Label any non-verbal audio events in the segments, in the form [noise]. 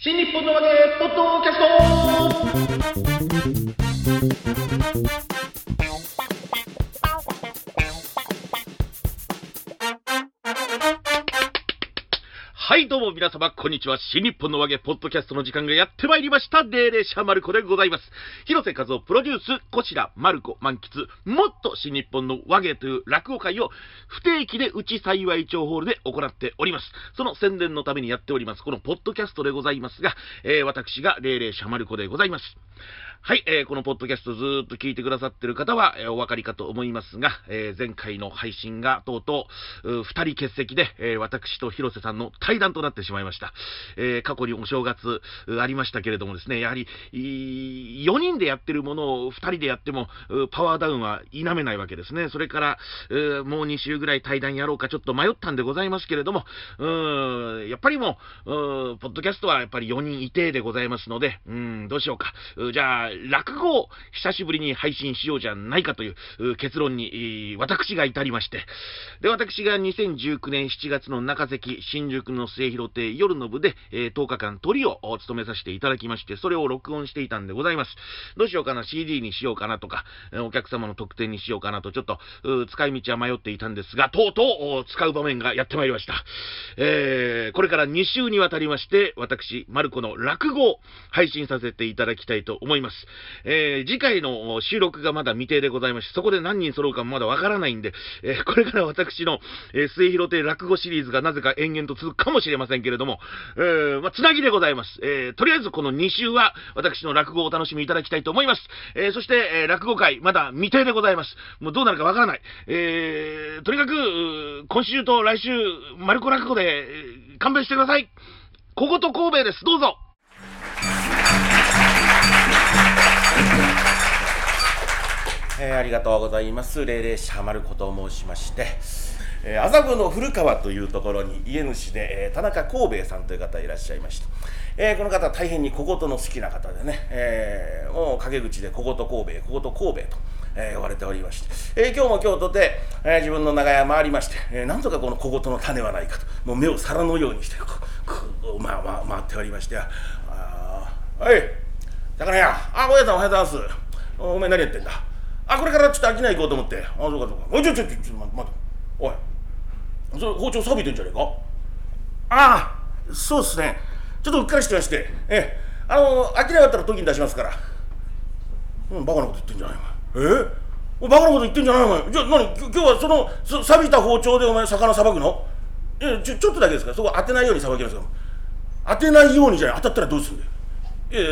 新日本のわけポッドキャスト。どうも皆様、こんにちは。新日本の和芸ポッドキャストの時間がやってまいりました。霊霊者マルコでございます。広瀬和夫プロデュース、こちら、マルコ満喫、もっと新日本の和芸という落語会を不定期でうち幸い町ホールで行っております。その宣伝のためにやっております、このポッドキャストでございますが、えー、私が霊霊者マルコでございます。はい、えー、このポッドキャストずーっと聞いてくださってる方は、えー、お分かりかと思いますが、えー、前回の配信がとうとう、2人欠席で、え私と広瀬さんの対談となってしまいました。え過去にお正月ありましたけれどもですね、やはり、4人でやってるものを2人でやっても、パワーダウンは否めないわけですね。それから、もう2週ぐらい対談やろうかちょっと迷ったんでございますけれども、やっぱりもう、ポッドキャストはやっぱり4人いてでございますので、うん、どうしようか。じゃあ、落語を久しぶりに配信しようじゃないかという結論に私が至りまして、で、私が2019年7月の中関新宿の末広亭夜の部で、10日間鳥を務めさせていただきまして、それを録音していたんでございます。どうしようかな、CD にしようかなとか、お客様の特典にしようかなと、ちょっと使い道は迷っていたんですが、とうとう使う場面がやってまいりました。えー、これから2週にわたりまして、私、マルコの落語を配信させていただきたいと思います。。えー、次回の収録がまだ未定でございまして、そこで何人揃うかもまだわからないんで、えー、これから私の、えー、末広亭落語シリーズがなぜか延々と続くかもしれませんけれども、えー、まあ、つなぎでございます。えー、とりあえずこの2週は私の落語をお楽しみいただきたいと思います。えー、そして、えー、落語会、まだ未定でございます。もうどうなるかわからない。えー、とにかく、今週と来週、マルコ落語で、勘弁してください。小言神戸です。どうぞ。えー、ありがとうございます。霊霊シャマルこと申しまして、えー、麻布の古川というところに家主で、えー、田中幸兵衛さんという方いらっしゃいました。えー、この方大変に小言の好きな方でね、えー、もう陰口で小言神戸小言神戸と、えー、呼ばれておりまして、えー、今日も京都で、えー、自分の長屋回りまして、えー、なんとかこの小言の種はないかともう目を皿のようにしてこうまあまあ回っておりましてあはい魚屋あごやさんおはようございますお前何やってんだ？あこれからちょっと飽きない行こうと思って。あそうかそうか。おいちょちょちょちょ待っておい。それ包丁錆びてんじゃねえか？ああそうっすね。ちょっとうっかりしてまして。ええあの飽きなかったら時に出しますから。うんバカなこと言ってんじゃないお前。え？おバカなこと言ってんじゃないお前。じゃあ何？今日はその錆びた包丁でお前魚さばくの？いやちょちょっとだけですか？らそこ当てないようにさばきますから当てないようにじゃない。当たったらどうするんだよ。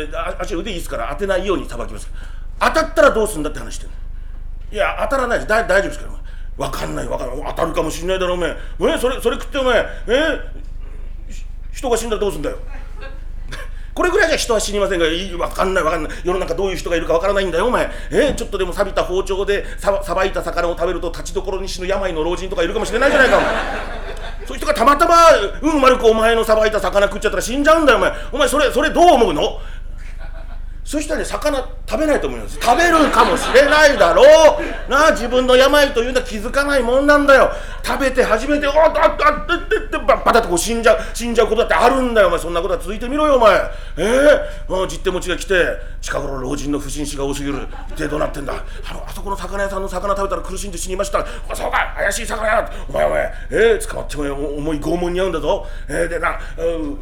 いや足腕いいっすから当てないようにさばきます。当たったらどうするんだって話してんの。いや当たらないです。大丈夫ですから分かんない。分かんない。当たるかもしんないだろお前え。それそれ食ってお前え。人が死んだらどうすんだよ。これぐらいじゃ人は死にませんが分かんない。分かんない。世の中どういう人がいるか分からないんだよお前。えちょっとでも錆びた包丁でささばいた魚を食べると立ちどころに死ぬ病の老人とかいるかもしれないじゃないかお前。そういう人がたまたま運悪くお前のさばいた魚食っちゃったら死んじゃうんだよお前。お前それそれどう思うの？そしたらね魚食べないと思います。食べるかもしれないだろう。なあ自分の病というのは気づかないもんなんだよ。食べて初めておっとっとっとっバタッとこう死んじゃう死んじゃうことだってあるんだよお前そんなことは続いてみろよお前ええー、もう実手持ちが来て近頃老人の不審死が多すぎる一体どうなってんだあのあそこの魚屋さんの魚食べたら苦しんで死にましたそうか怪しい魚屋お前お前ええー、捕まっても重い拷問に遭うんだぞえー、でな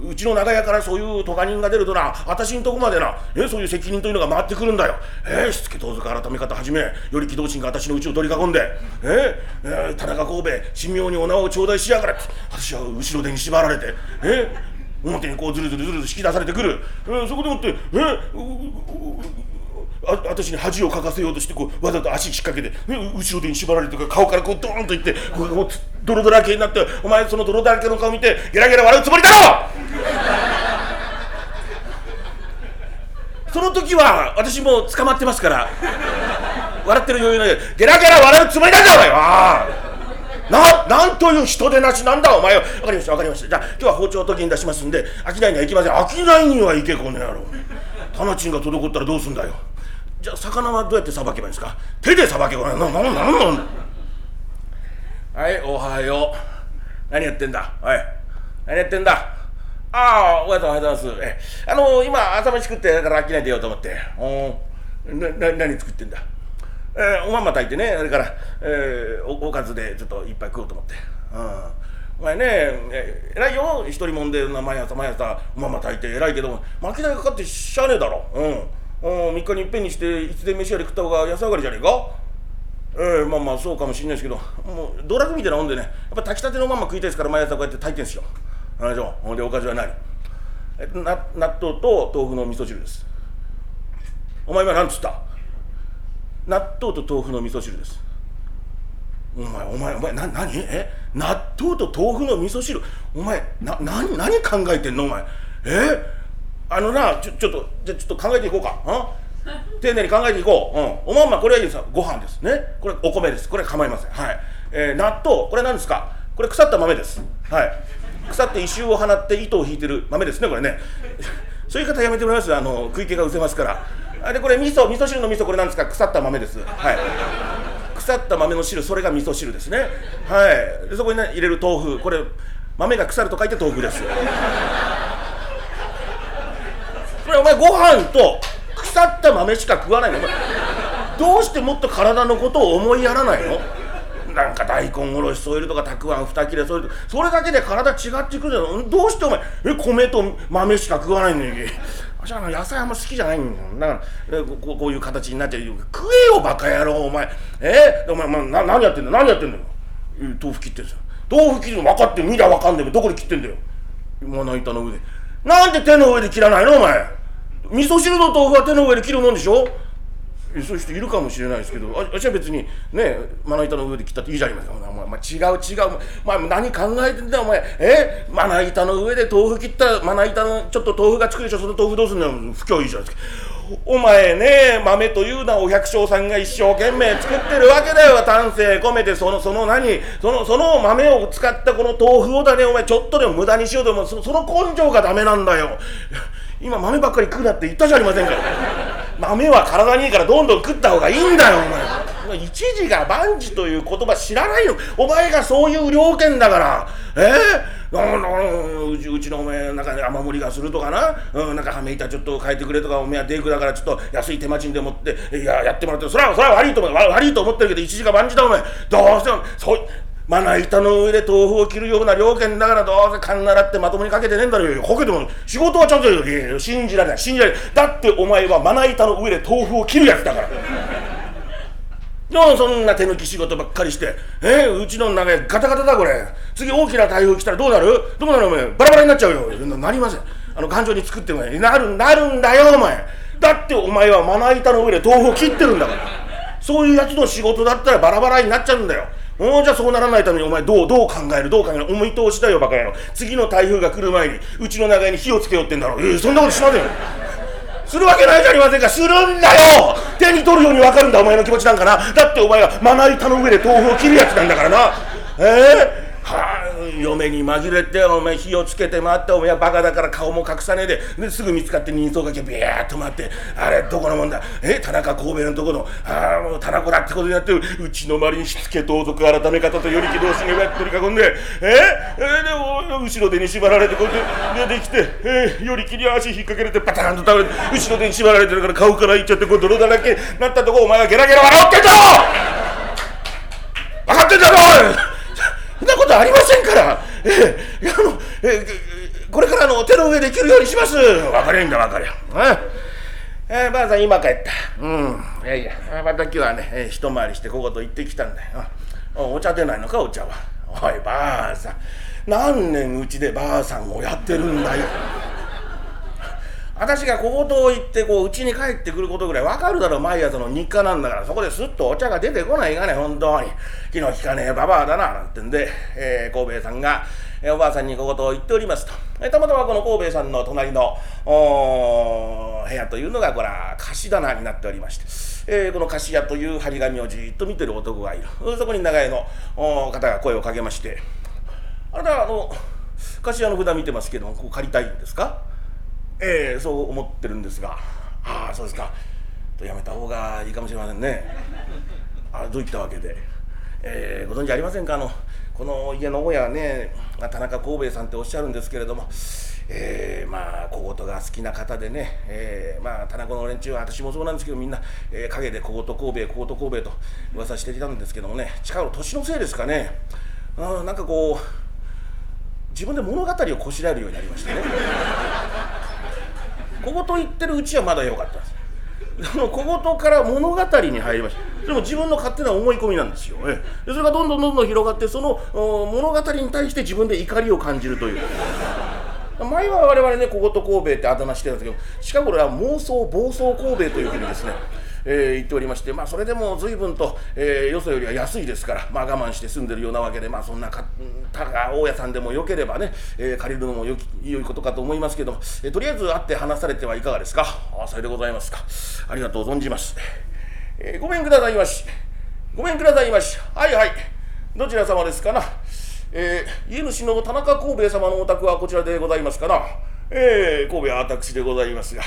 うちの長屋からそういう咎人が出るとな私んとこまでなえー、そういう責任というのが回ってくるんだよ。えー、しつけ盗賊改め方はじめ、より機動心が私のうちを取り囲んで、えー、えー、田中神戸、神妙にお縄を頂戴しやがれ。って、私は後ろ手に縛られて、え、表にこうずるずるずるずる引き出されてくる。え？ー、そこでもって、え、あ私に恥をかかせようとしてこうわざと足引っ掛けて、ね、後ろ手に縛られて顔からこうドーンといってこう泥だらけになってお前その泥だらけの顔見てゲラゲラ笑うつもりだろ！[laughs] その時は私も捕まってますから笑ってる余裕ないゲラゲラ笑うつもりなんだお前は！ななんという人でなしなんだお前は分かりました分かりました。じゃあ今日は包丁を時に出しますんで商いには行きません。商いには行けこの野郎タナチンが滞ったらどうすんだよ。じゃあ魚はどうやってさばけばいいんですか？手でさばけばなななんなんはいおはよう。何やってんだ？おい。何やってんだ？ああ、おやさんおはようございます。え、あの今、朝飯食って、だから飽きないでようと思って。おな、な、何作ってんだ？えー、おまんま炊いてね、それから、えー、おおかずでちょっといっぱい食おうと思って。うん。お前ね、え偉いよ、一人もんで、毎朝毎朝、おまんま炊いて偉いけど、巻き台かかってしゃあねえだろ。うん。うん、3日にいっぺんにして、いつで飯やり食った方が安上がりじゃねえかえー、まあまあそうかもしんないですけど、もう、道楽みたいなもんでね、やっぱ炊きたてのまんま食いたいですから、毎朝こうやって炊いてんすよ。あれでほんで、おかずは何えな納豆と豆腐の味噌汁です。お前今何つった？納豆と豆腐の味噌汁です。お前お前お前な何？え？納豆と豆腐の味噌汁？お前な何何考えてんの？お前。え？あのなちょちょっとじゃちょっと考えていこうか。ん？[laughs] 丁寧に考えていこう、うん、おまんまこれはいいですご飯です。ね？これお米です。これ構いません。はい、えー、納豆これ何ですか？これ腐った豆です。はい。腐って異臭を放って糸を引いてる豆ですねこれね。[laughs] そういう方やめてもらいますあの食い気が失せますから。あでこれ味噌味噌汁の味噌これなんですか？腐った豆です。はい。腐った豆の汁それが味噌汁ですね。はい。でそこに、ね、入れる豆腐。これ豆が腐ると書いて豆腐です。これお前ご飯と腐った豆しか食わないの？お前どうしてもっと体のことを思いやらないの？なんか大根おろし添えるとかたくあん二切れ添えるとか。それだけで体違ってくるじゃん。どうしてお前え米と豆しか食わないのに？私は野菜あんま好きじゃないんだだからここういう形になっちゃう食えよバカ野郎お前。え？ー、お前、まあ、な何やってんだ何やってんだよ豆腐切ってんすよ。豆腐切るの分かって見りゃ分かんねえどこで切ってんだよまな板の上で。なんで手の上で切らないの？お前。味噌汁の豆腐は手の上で切るもんでしょ？そういう人いるかもしれないですけど私は別にねまな板の上で切ったっていいじゃありません。かお前、まあ、違う違う、まあ、何考えてんだよお前。え？まな板の上で豆腐切ったまな板のちょっと豆腐がつくでしょ？その豆腐どうすんだよ不況いいじゃないですか。お前ね豆というのはお百姓さんが一生懸命作ってるわけだよ。丹精込めてそのその何？そのその豆を使ったこの豆腐をだね。お前ちょっとでも無駄にしようともそその根性がダメなんだよ。今豆ばっかり食うなって言ったじゃありませんか。豆は体にいいからどんどん食った方がいいんだよお前。一時が万事という言葉知らないよ。お前がそういう了見だから。え？ー、うちうちのお前なんか雨漏りがするとかな、うん、なんかはめ板ちょっと変えてくれとかおめはデイクだからちょっと安い手間賃でもっていややってもらってそれはそれは悪いと思う悪いと思ってるけど一時が万事だお前。どうしてもそうまな板の上で豆腐を切るような料件だからどうせ勘習ってまともにかけてねえんだろよ。こけても仕事はちゃんとやる信じられない、信じられない。だってお前はまな板の上で豆腐を切るやつだから。どうそんな手抜き仕事ばっかりして、えー、うちの長いガタガタだこれ。次大きな台風来たらどうなる？どうなるお前？バラバラになっちゃうよ。なりません。あの、頑丈に作ってもなる、なるんだよお前。だってお前はまな板の上で豆腐を切ってるんだから。そういうやつの仕事だったらバラバラになっちゃうんだよ。おじゃあそうならないためにお前どうどう考えるどう考える思い通しだよバカ野郎。次の台風が来る前にうちの長屋に火をつけようってんだろえー、そんなことしません。よするわけないじゃありませんかするんだよ。手に取るように分かるんだお前の気持ちなんかな。だってお前はまな板の上で豆腐を切るやつなんだからな。ええー、嫁に紛れてお前火をつけて回ってお前はバカだから顔も隠さねえで。ですぐ見つかって人相がけビヤーッと回って。あれどこのもんだ？え田中神戸のとこの？ああもう田中だってことになってうちの周りにしつけ盗賊改め方とより気同士に取り囲んで。え？えで後ろ手に縛られてこうやって出てきてえより切り足引っ掛けられてパタンと倒れて後ろ手に縛られてるから顔からいっちゃってこう泥だらけなったとこお前がゲラゲラ笑ってんだろ分かってんだろおい！そんなことありませんから、ええ、あの、えこれからの手の上できるようにします。分かりゃいいんだ、分かりゃ。えー、ばあさん今帰った。うん。いやいや、また今日はね、えー、一回りしてここと行ってきたんだよ。お茶出ないのか、お茶は。おい、ばあさん。何年うちでばあさんをやってるんだよ。私が小言を言ってこう家に帰ってくることぐらいわかるだろ毎朝の日課なんだから。そこですっとお茶が出てこないがね本当に。気の利かねえババアだななんてんで、えー、神戸さんが、えー、おばあさんに小言を言っておりますと、えー、たまたまこの神戸さんの隣の部屋というのがこれは貸し棚になっておりまして、えー、この貸し屋という張り紙をじっと見てる男がいる。そこに長屋の方が声をかけまして「あなたあの貸し屋の札見てますけどもここ借りたいんですか?」ええ、そう思ってるんですが。ああそうですか。とやめた方がいいかもしれませんね。あどういったわけで、えー、ご存知ありませんか？あのこの家の親はね田中幸兵衛さんっておっしゃるんですけれども。えー、まあ小言が好きな方でね、えー、まあ田中の連中は私もそうなんですけどみんな、えー、陰で小言神戸小言神戸と噂していたんですけどもね。近頃年のせいですかね。あなんかこう自分で物語をこしらえるようになりましたね。小言言ってるうちはまだ良かったんです。その小言から物語に入りました。でも自分の勝手な思い込みなんですよ、ねでそれがどんどんどんどん広がってその物語に対して自分で怒りを感じるという。前は我々ね小言神戸ってあだ名してたんですけど近頃は妄想暴走神戸というふうにですねえー、言っておりまして、まあ、それでも随分と、えー、よそよりは安いですから、まあ、我慢して住んでるようなわけで、まあ、そんなかたが大家さんでもよければね、えー、借りるのもよき良いことかと思いますけども、えー、とりあえず会って話されてはいかがですか？あそれでございますか。ありがとう存じます、えー、ごめんくださいまし。ごめんくださいまし。はいはい。どちら様ですかな？えー、家主の田中幸兵衛様のお宅はこちらでございますかな？えー、神戸は私でございますが。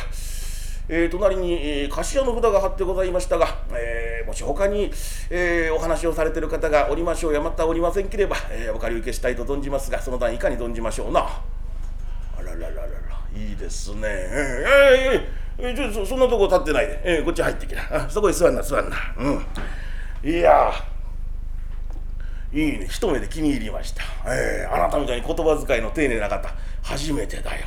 えー、隣に、えー、貸家の札が貼ってございましたが、えー、もし他に、えー、お話をされてる方がおりましょうやまたおりませんければ、えー、お借り受けしたいと存じますがその段いかに存じましょうな。あらららららいいですね。えー、えー、えー、ちょそんなとこ立ってないで、えー、こっち入ってきな。そこへ座んな座んな。うん。いやいいね。一目で気に入りました、えー、あなたみたいに言葉遣いの丁寧な方初めてだよ、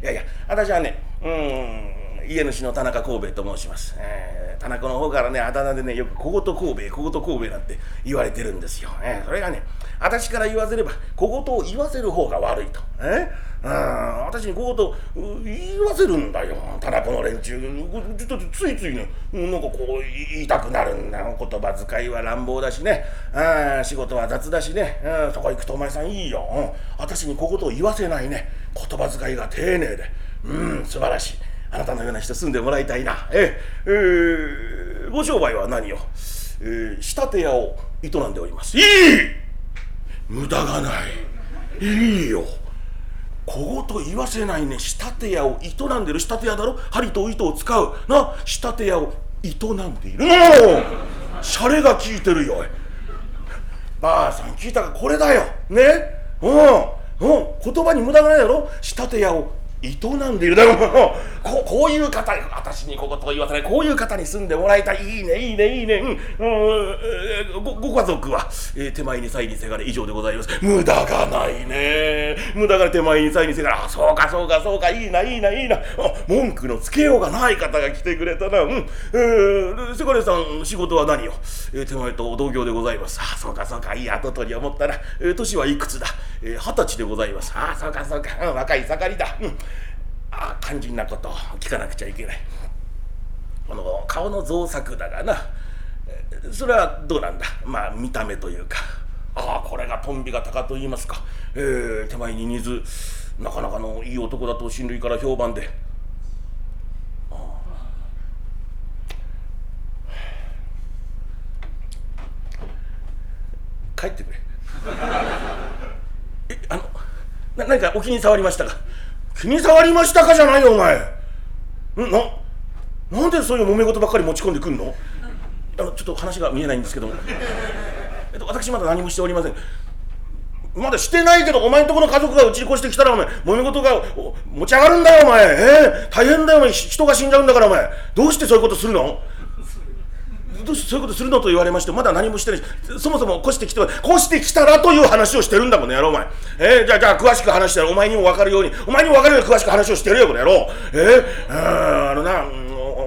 うん、いやいや私はねうん。家主の田中神戸と申します、えー、田中の方からねあだ名でねよく小言神戸小言神戸なんて言われてるんですよ、えー、それがね私から言わせれば小言を言わせる方が悪いと、えー、私に小言言わせるんだよ田中の連中。ちょっとついついねなんかこう言いたくなるんだ言葉遣いは乱暴だしね。あ仕事は雑だしね。そこ行くとお前さんいいよ、うん、私に小言を言わせないね。言葉遣いが丁寧で。うん素晴らしい。あなたのような人住んでもらいたいな。ええー、ご商売は何を、えー、仕立て屋を営んでおります。いい無駄がない。いいよ。小言言わせないね。仕立て屋を営んでる仕立て屋だろ？針と糸を使う。な、仕立て屋を営んでいる。もうシャレが効いてるよ。ばあさん聞いたか？これだよ。ね？うん。うん。言葉に無駄がないだろ？仕立て屋を営んでいるだろうここういう方私にここと言わせないこういう方に住んでもらいたいいいねいいねいいねうんごご家族は、えー、手前に際にせがれ以上でございます無駄がないね無駄が手前に際にせがれあそうかそうかそうかいいないいないいな文句のつけようがない方が来てくれたなうんえー、せがれさん仕事は何よ、えー、手前と同業でございますあそうかそうかいい跡取りを持ったら、えー、年はいくつだ、えー、歳でございます。ああそうかそうか、若い盛りだ。うん。あ肝心なこと。聞かなくちゃいけない。この顔の造作だがな。それはどうなんだ？まあ見た目というか。ああこれがトンビが鷹と言いますか、えー、手前に似ずなかなかのいい男だと親類から評判で。帰ってくれ。何かお気に障りましたか？気に障りましたかじゃないよお前。ん？ななんでそういう揉め事ばっかり持ち込んでくんの？あのちょっと話が見えないんですけども、えっと、私まだ何もしておりません。まだしてないけどお前んとこの家族がうちに越してきたらお前揉め事が持ち上がるんだよお前。えー、大変だよお前。人が死んじゃうんだからお前。どうしてそういうことするの？どうしてそういうことするのと言われましてまだ何もしてないしそもそも越してきて越してきたらという話をしてるんだもんねやろお前。えー、じゃあじゃあ詳しく話したらお前にも分かるようにお前にも分かるように詳しく話をしてるよこの野郎。えー、あのな、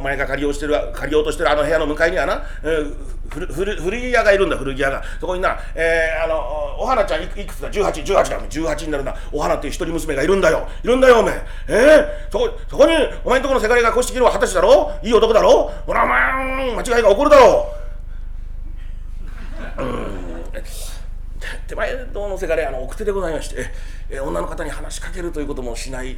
お前が借りをしてる借りようとしてるあの部屋の向かいにはな、えー、古古着屋がいるんだ古着屋が。そこにな、えー、あのお花ちゃんいくつだ？1818だ。18になるなお花っていう一人娘がいるんだよ。いるんだよお前え。ー、そこそこにお前んとこのせがれが越してきるは二十歳だろ？いい男だろ？ほらお前間違いが起こるだろ？う手前堂のせがれあの奥手でございまして、えー、女の方に話しかけるということもしない、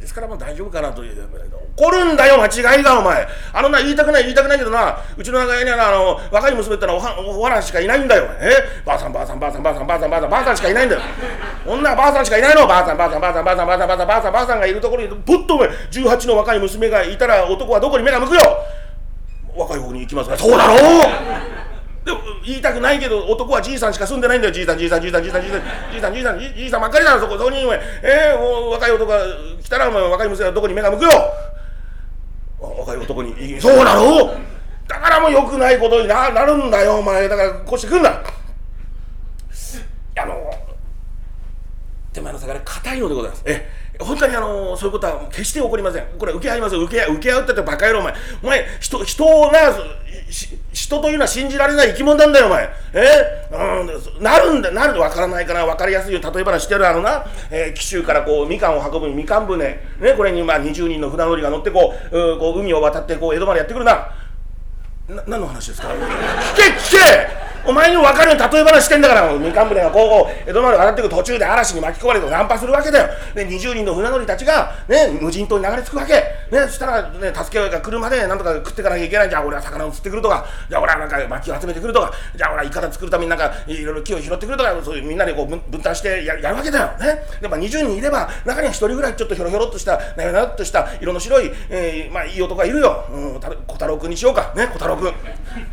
ですからもう大丈夫かなという怒るんだよ間違いがお前。あのな言いたくない言いたくないけどなうちの長屋にはなあの若い娘ってのはおはおらしかいないんだよ。え？ばあさんばあさんばあさんばあさんばあさんばあさんばあさんしかいないんだよ。女はばあさんしかいないの？ばあさんばあさんばあさんばあさんばあさんばあさんばあさんばあさんがいるところにぷっとお前18の若い娘がいたら男はどこに目が向くよ？若い方に行きますがそうだろう！でも言いたくないけど男はじいさんしか住んでないんだよ。じいさんじいさんじいさんじいさんじいさんじいさんじいさんじいさんばっかりだろそこそこに。お前えー、もう若い男が来たらお前若い娘はどこに目が向くよ。若い男に。そうなの？だからもう良くないことにななるんだよお前。だからこうしてくんな。あの手前の魚硬いのでございます。え。本当にあのそういうことは決して起こりません。これ受け合いますよ。受け受け合うってってバカ野郎お前。お前人人をな人というのは信じられない生き物なんだよお前。え？うんなるんだなるんだ分からないから分かりやすいよ例え話してるあのな、えー、紀州からこうみかんを運ぶみかん船。ねこれにまあ20人の船乗りが乗ってこううこう海を渡ってこう江戸までやってくるな。な何の話ですか？聞け聞け！お前にも分かるように例え話してんだからみかん船がこう江戸まで渡っていく途中で嵐に巻き込まれてナンパするわけだよ、ね、20人の船乗りたちが、ね、無人島に流れ着くわけ、ね、そしたら、ね、助けが来るまでなんとか食っていかなきゃいけない。じゃあ俺は魚を釣ってくるとか。じゃあ俺はなんか薪を集めてくるとか。じゃあ俺はイカダ作るためになんかいろいろ木を拾ってくるとか。そういうみんなでこう分担してやるわけだよ、ね、でも20人いれば中には1人ぐらいちょっとひょろひょろっとしたなよなよっとした色の白い、えー、まあ、いい男がいるよ、うん、小太郎君にしようか。ね小太郎君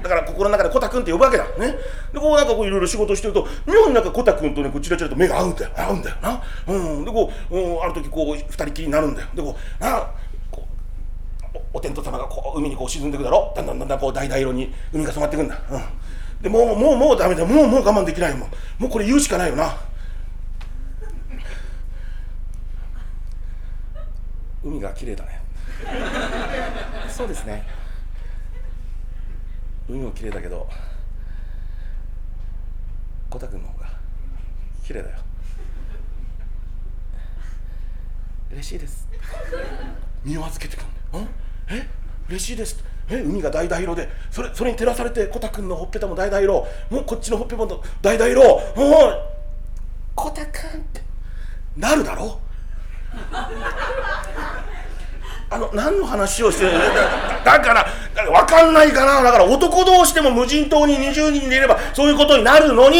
だから心の中で小太君って呼ぶわけだ。ね。でこうなんかこういろいろ仕事してると妙になんかコタ君とねこうチラチラと目が合うんだよ。合うんだよな、うん、でこう、うん、ある時こう二人きりになるんだよ。でこうなこうお天道様がこう海にこう沈んでいくだろだんだんだんだんこう橙色に海が染まっていくんだ、うん、でもうもうもうダメだもうもう我慢できないもん。もうこれ言うしかないよな。海が綺麗だね。そうですね。海も綺麗だけど。コタ君の方が綺麗だよ。嬉しいです。身を預けてくんん？え？嬉しいです。え？海が橙色でそれそれに照らされてコタ君のほっぺたも橙色。もうこっちのほっぺも橙色。もうコタ君ってなるだろ？あの何の話をしてるだから分かんないかな。だから男同士でも無人島に20人でいればそういうことになるのに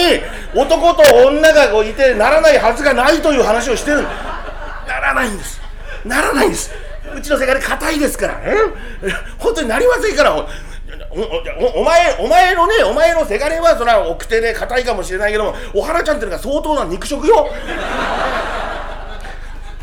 男と女がこういてならないはずがないという話をしてるならないんです。ならないんです。うちの世界で硬いですから。ね本当になりませんから。おお前お前のねお前のせがれはそれは奥手で硬いかもしれないけどもお花ちゃんっていうのが相当な肉食よ。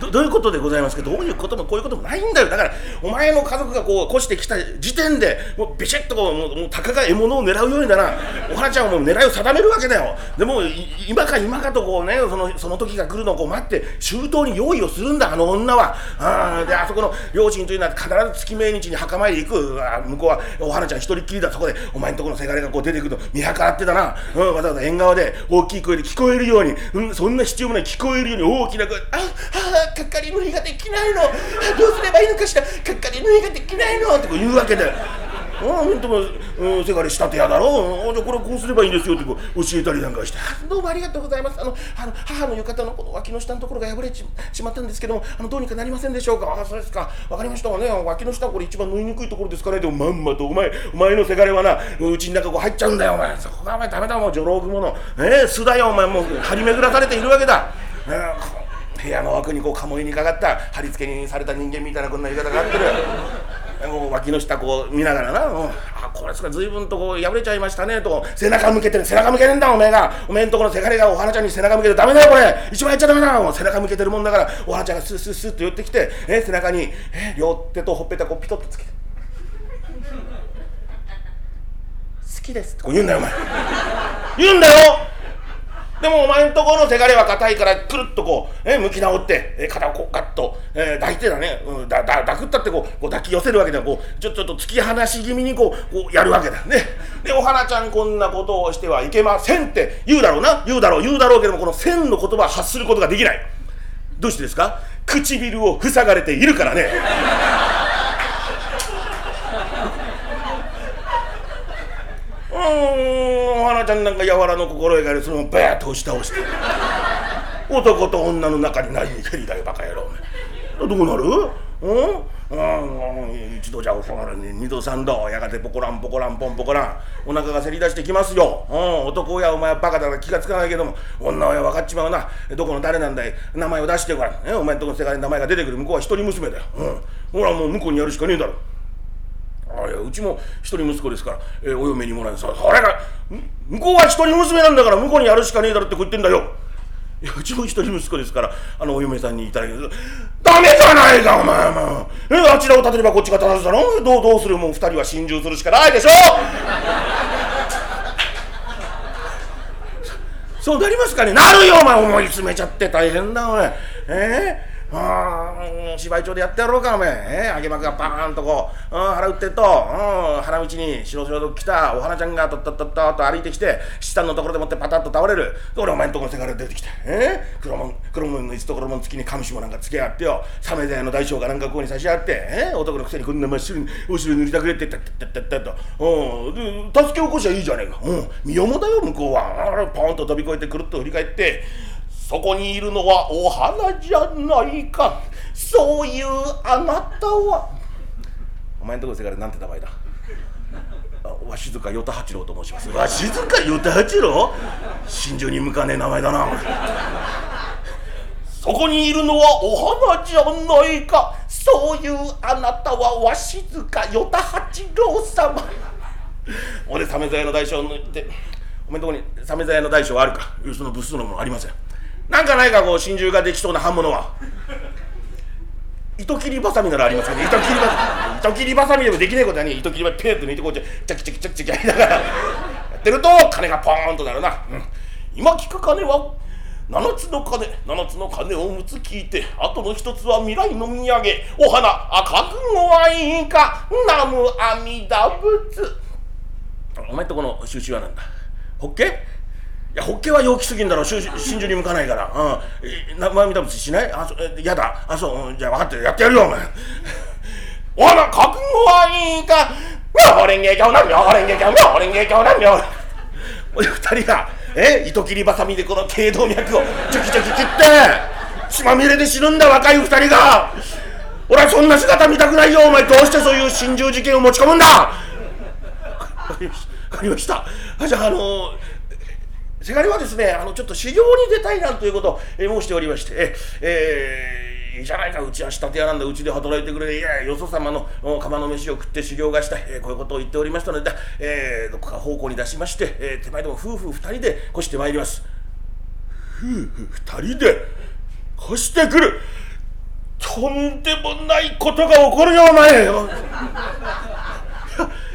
どういうことでございますか？どういうこともこういうこともないんだよ。だからお前の家族がこう越してきた時点でもうビシッとこうもうもうたかが獲物を狙うようにだな。お花ちゃんはもう狙いを定めるわけだよ。でも今か今かとこうねそのその時が来るのをこう待って周到に用意をするんだあの女は。あであそこの両親というのは必ず月命日に墓参り行く。あ向こうはお花ちゃん一人っきりだ。そこでお前んとこのせがれがこう出てくると見計らってたな、うん、わざわざ縁側で大きい声で聞こえるように、うん、そんな必要もない。聞こえるように大きな声ああかかり縫いができないのどうすればいいのかしらかっかり縫いができないのってこう言うわけだよ。ああ、ほんとも、うん、せがれ仕立てやだろう。じゃこれこうすればいいんですよってこう教えたりなんかして。どうもありがとうございます。あの、あの母の浴衣のこの脇の下のところが破れちしまったんですけども、あの、どうにかなりませんでしょうか。ああ、そうですか。わかりましたわね。脇の下これ一番縫いにくいところですからね。でもまんまとお前、お前のせがれはな、うちの中こう入っちゃうんだよ、お前。そこがお前ダメだもん、女郎雲の。えー、巣だよ、お前もう張り巡らされているわけだ。えー部屋の枠にこう鴨居にかかった貼り付けにされた人間みたいなこんな言い方があってる。もう脇の下こう見ながらな「うん、あこれですか随分とこう破れちゃいましたね」と。背中向けてる背中向けてんだおめえが。おめえんとこのせがれがお花ちゃんに背中向けてダメだよこれ一番やっちゃダメだよ背中向けてるもんだからお花ちゃんがスッスッスッと寄ってきて、え背中に、え両手とほっぺたこうピトッとつけて「好きです」ってこう言うんだよお前。言うんだよでもお前んところのせがれは硬いからくるっとこう、え向き直って、え肩をこうガッと、え、抱いてだね、うん、だだ抱くったってこうこう抱き寄せるわけだこうちょちょっと突き放し気味にこうこうやるわけだ。ね。でお花ちゃんこんなことをしてはいけませんって言うだろうな。言うだろう言うだろうけどもこの「千」の言葉を発することができない。どうしてですか？唇を塞がれているからねうんお花ちゃんなんか柔らの心得があるそのままバーッと押し倒して。男と女の中に何に蹴りだよバカ野郎どうなる？うん？うん一度じゃ収まるに二度三度やがてポコランポコランポンポコラン。お腹がせり出してきますよ、うん、男親お前はバカだから気がつかないけども女親分かっちまうな。どこの誰なんだい？名前を出してごらん、えお前んとこの世界に名前が出てくる向こうは一人娘だよ、うん、ほらもう向こうにやるしかねえだろ。あいやうちも一人息子ですから、えーお嫁にもらえさそれが向こうは一人娘なんだから向こうにやるしかねえだろってこう言ってんだよ。いやうちも一人息子ですからあのお嫁さんにいただけどダメじゃないかお前も。うえあちらを立てればこっちが立たずだろ。どうどうする？もう二人は心中するしかないでしょ。[laughs] そうなりますかね。なるよお前。思い詰めちゃって大変だお前えー？あー芝居町でやってやろうかお前え、揚げ幕がバーンとこう、うん、腹打ってると、うん、花道に白々と来たお花ちゃんがとっとっとっとと歩いてきて下のところでもってパタッと倒れる。俺お前んとこのせがれ出てきて。えー、黒門黒門のいつところもん付きに上下なんかつけやがってよ。サメザヤの大将がなんかここに差しやがって。えー、男のくせにこんな真っ白にお尻塗りたくれってってってってってとうんで助け起こしゃいいじゃねえか。うん身重だよ向こうは。あれポンと飛び越えてくるっと振り返って。そこにいるのはお花じゃないか。そういうあなたは。お前んとこのせがれなんて名前だ？あ鷲塚与太八郎と申します。鷲塚与太八郎？心中に向かねえ名前だなそこにいるのはお花じゃないか。そういうあなたは鷲塚与太八郎様。俺鮫座屋の大将のってお前んとこに鮫座屋の大将はあるか？その物騒なものありませんなんかないかこう心中ができそうな刃物は。糸切りばさみならありますけど糸切りばさみ糸切りばさみでもできないことはね糸切りばペーッと抜いてこうやってチャキチャキチャキチャキやりながらやってると金がポーンとなるな、うん、今聞く金は七つの鐘七つの鐘を6つ聞いてあとの一つは未来の土産お花赤くごはいいか南無阿弥陀仏お前とこの収集はなんだホッケいや、ホッケは陽気すぎんだろ、真珠に向かないから。うん。えな、まみだぶつしない？あ、そ、やだ。あ、そう、じゃあ分かってる。やってやるよ、お前。[laughs] お花、覚悟はいいか。妙蓮華経な、妙蓮華経、妙蓮華経な、妙おい、二人が、え？糸切りばさみでこの頸動脈をチョキチョキ切って、血まみれで死ぬんだ、若い二人が。俺はそんな姿見たくないよ、お前。どうしてそういう心中事件を持ち込むんだ？わかりました。わかりました。あ、じゃあ、あのせがれはですね、あの、ちょっと修行に出たいなんということを、えー申しておりまして、ええーいいじゃないか、うちは仕立て屋なんだ、うちで働いてくれ、いや、よそ様のお釜の飯を食って修行がしたい、えーこういうことを言っておりましたので、えーどこか方向に出しまして、えー手前でも夫婦二人で越してまいります。夫婦二人で越してくる。とんでもないことが起こるよ、お前。[laughs]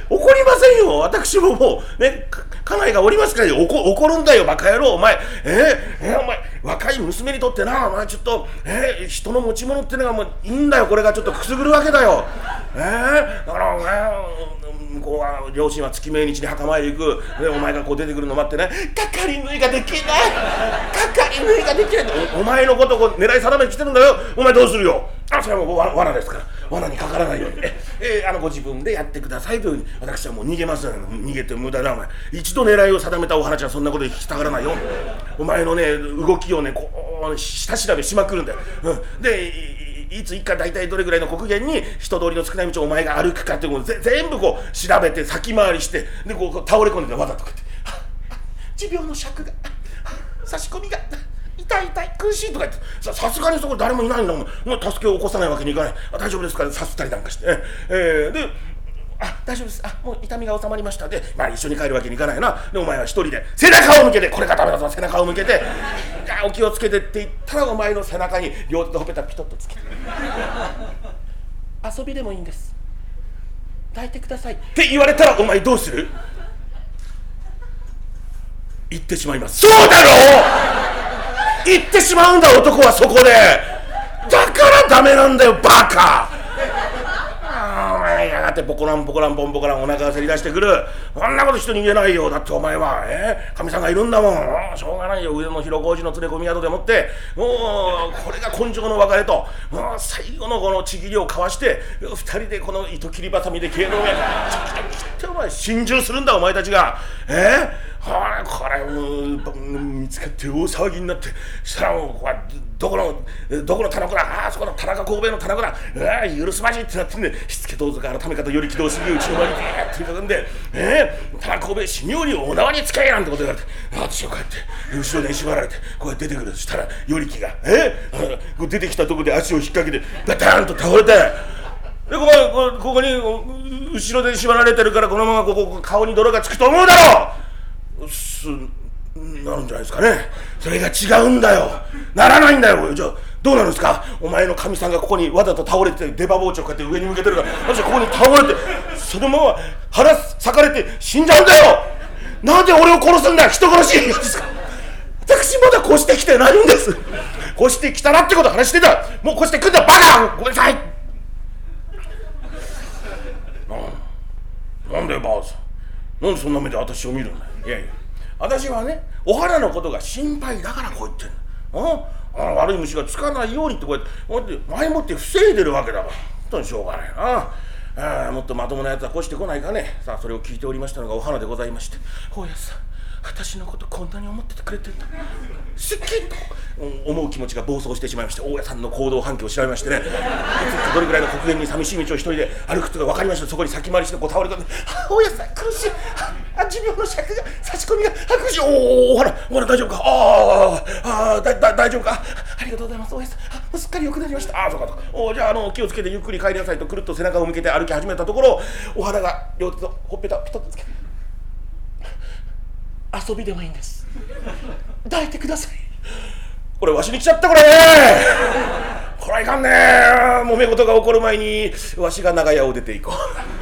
怒りませんよ。私ももうねか家内がおりますから怒るんだよ。バカ野郎。お前えー、えーお前若い娘にとってなお前ちょっとえー、人の持ち物ってのがもういいんだよ。これがちょっとくすぐるわけだよ。えー、だからお前向こうは両親は月命日に墓参り行く。でお前がこう出てくるの待ってね。かかり縫いができない。かかり縫いができない。おお前のことをこう狙い定めに来てるんだよ。お前どうするよ。あそれはもうわ罠ですから。罠にかからないように。ええあのご自分でやってくださいというふうに。私はもう逃げますよ逃げて無駄だお前。一度狙いを定めたお花ちゃんそんなこと聞きたがらないよお前のね動きをねこう下調べしまくるんだよ、うん、でいつ行くか大体どれぐらいの国限に人通りの少ない道をお前が歩くかっていうのをぜ全部こう調べて先回りしてでこう倒れ込んでわざとかって「[laughs] 持病の尺が [laughs] 差し込みが。痛い痛い苦しい」とか言ってさすがにそこ誰もいないんだもんもう助けを起こさないわけにいかない。大丈夫ですか？らさすったりなんかして。ええであ大丈夫です。あもう痛みが収まりました。でまあ一緒に帰るわけにいかないな。でお前は一人で背中を向けてこれがダメだぞ背中を向けて。お気をつけてって言ったらお前の背中に両手でほっぺたピトッとつけて。遊びでもいいんです。抱いてください。って言われたらお前どうする？言ってしまいます。そうだろう！言ってしまうんだ男はそこで。だからダメなんだよバカ。お前やがてポコランポコランポンポコランお腹がせり出してくる。そんなこと人に言えないよだってお前は。えかみさんがいるんだもん。しょうがないよ。上の広小路の連れ込み宿でもって。もうこれが根性の別れと。もう最後のこのちぎりを交わして二人でこの糸切りばさみで頸動脈チャキチャキ切ってお前心中するんだお前たちが。えほらこれもう見つかって大騒ぎになってしたらもうこれどこのどこの田中だ？ああそこの田中神戸の田中だ。ああ許すまじってなってんでしつけどうぞ改め方より軌道すぎうちの前にビーッと囲んでええ田中神戸死によりお縄につけなんてこと言われて私をこうやって後ろで縛られてこうやって出てくる。そしたら与力がええこう出てきたとこで足を引っ掛けてバタンと倒れてでここここに後ろで縛られてるからこのままここ顔に泥がつくと思うだろうすなるんじゃないですかね。それが違うんだよ。ならないんだよ。じゃあどうなるんですか？お前のかみさんがここにわざと倒れて出刃包丁こうやって上に向けてるから私はここに倒れてそのまま腹裂かれて死んじゃうんだよ。なんで俺を殺すんだ人殺し。ですか？私まだ越してきてないんです。越してきたらってこと話してた。もう越してくんだバカ！ごめんなさい。なんでばあさんなんでそんな目で私を見るんだよ。いやいや。私はねお花のことが心配だからこう言ってんの。あ悪い虫がつかないようにってこうやってこうやって前もって防いでるわけだから。本当にしょうがない。なああもっとまともなやつは越してこないかね。さあそれを聞いておりましたのがお花でございまして。大家さん。私のことこんなに思っててくれてんだ。すっきりと思う気持ちが暴走してしまいまして大家さんの行動反響を調べましてね。どれぐらいの黒煙に寂しい道を一人で歩くっていうのが分かりましたそこに先回りしてこう倒れ込んで「大家さん苦しい。あ持病の尺が差し込みが苦しいおおお花お花大丈夫か。あああだだ大丈夫か。ありがとうございます。大家さんあすっかり良くなりました。ああそうかそうか。おじゃああの気をつけてゆっくり帰りなさいとくるっと背中を向けて歩き始めたところお花が両手とほっぺたピトッとつけて。遊びでもいいんです。抱いてください。これわしに来ちゃったこれ。これはいかんね。揉め事が起こる前にわしが長屋を出ていこう。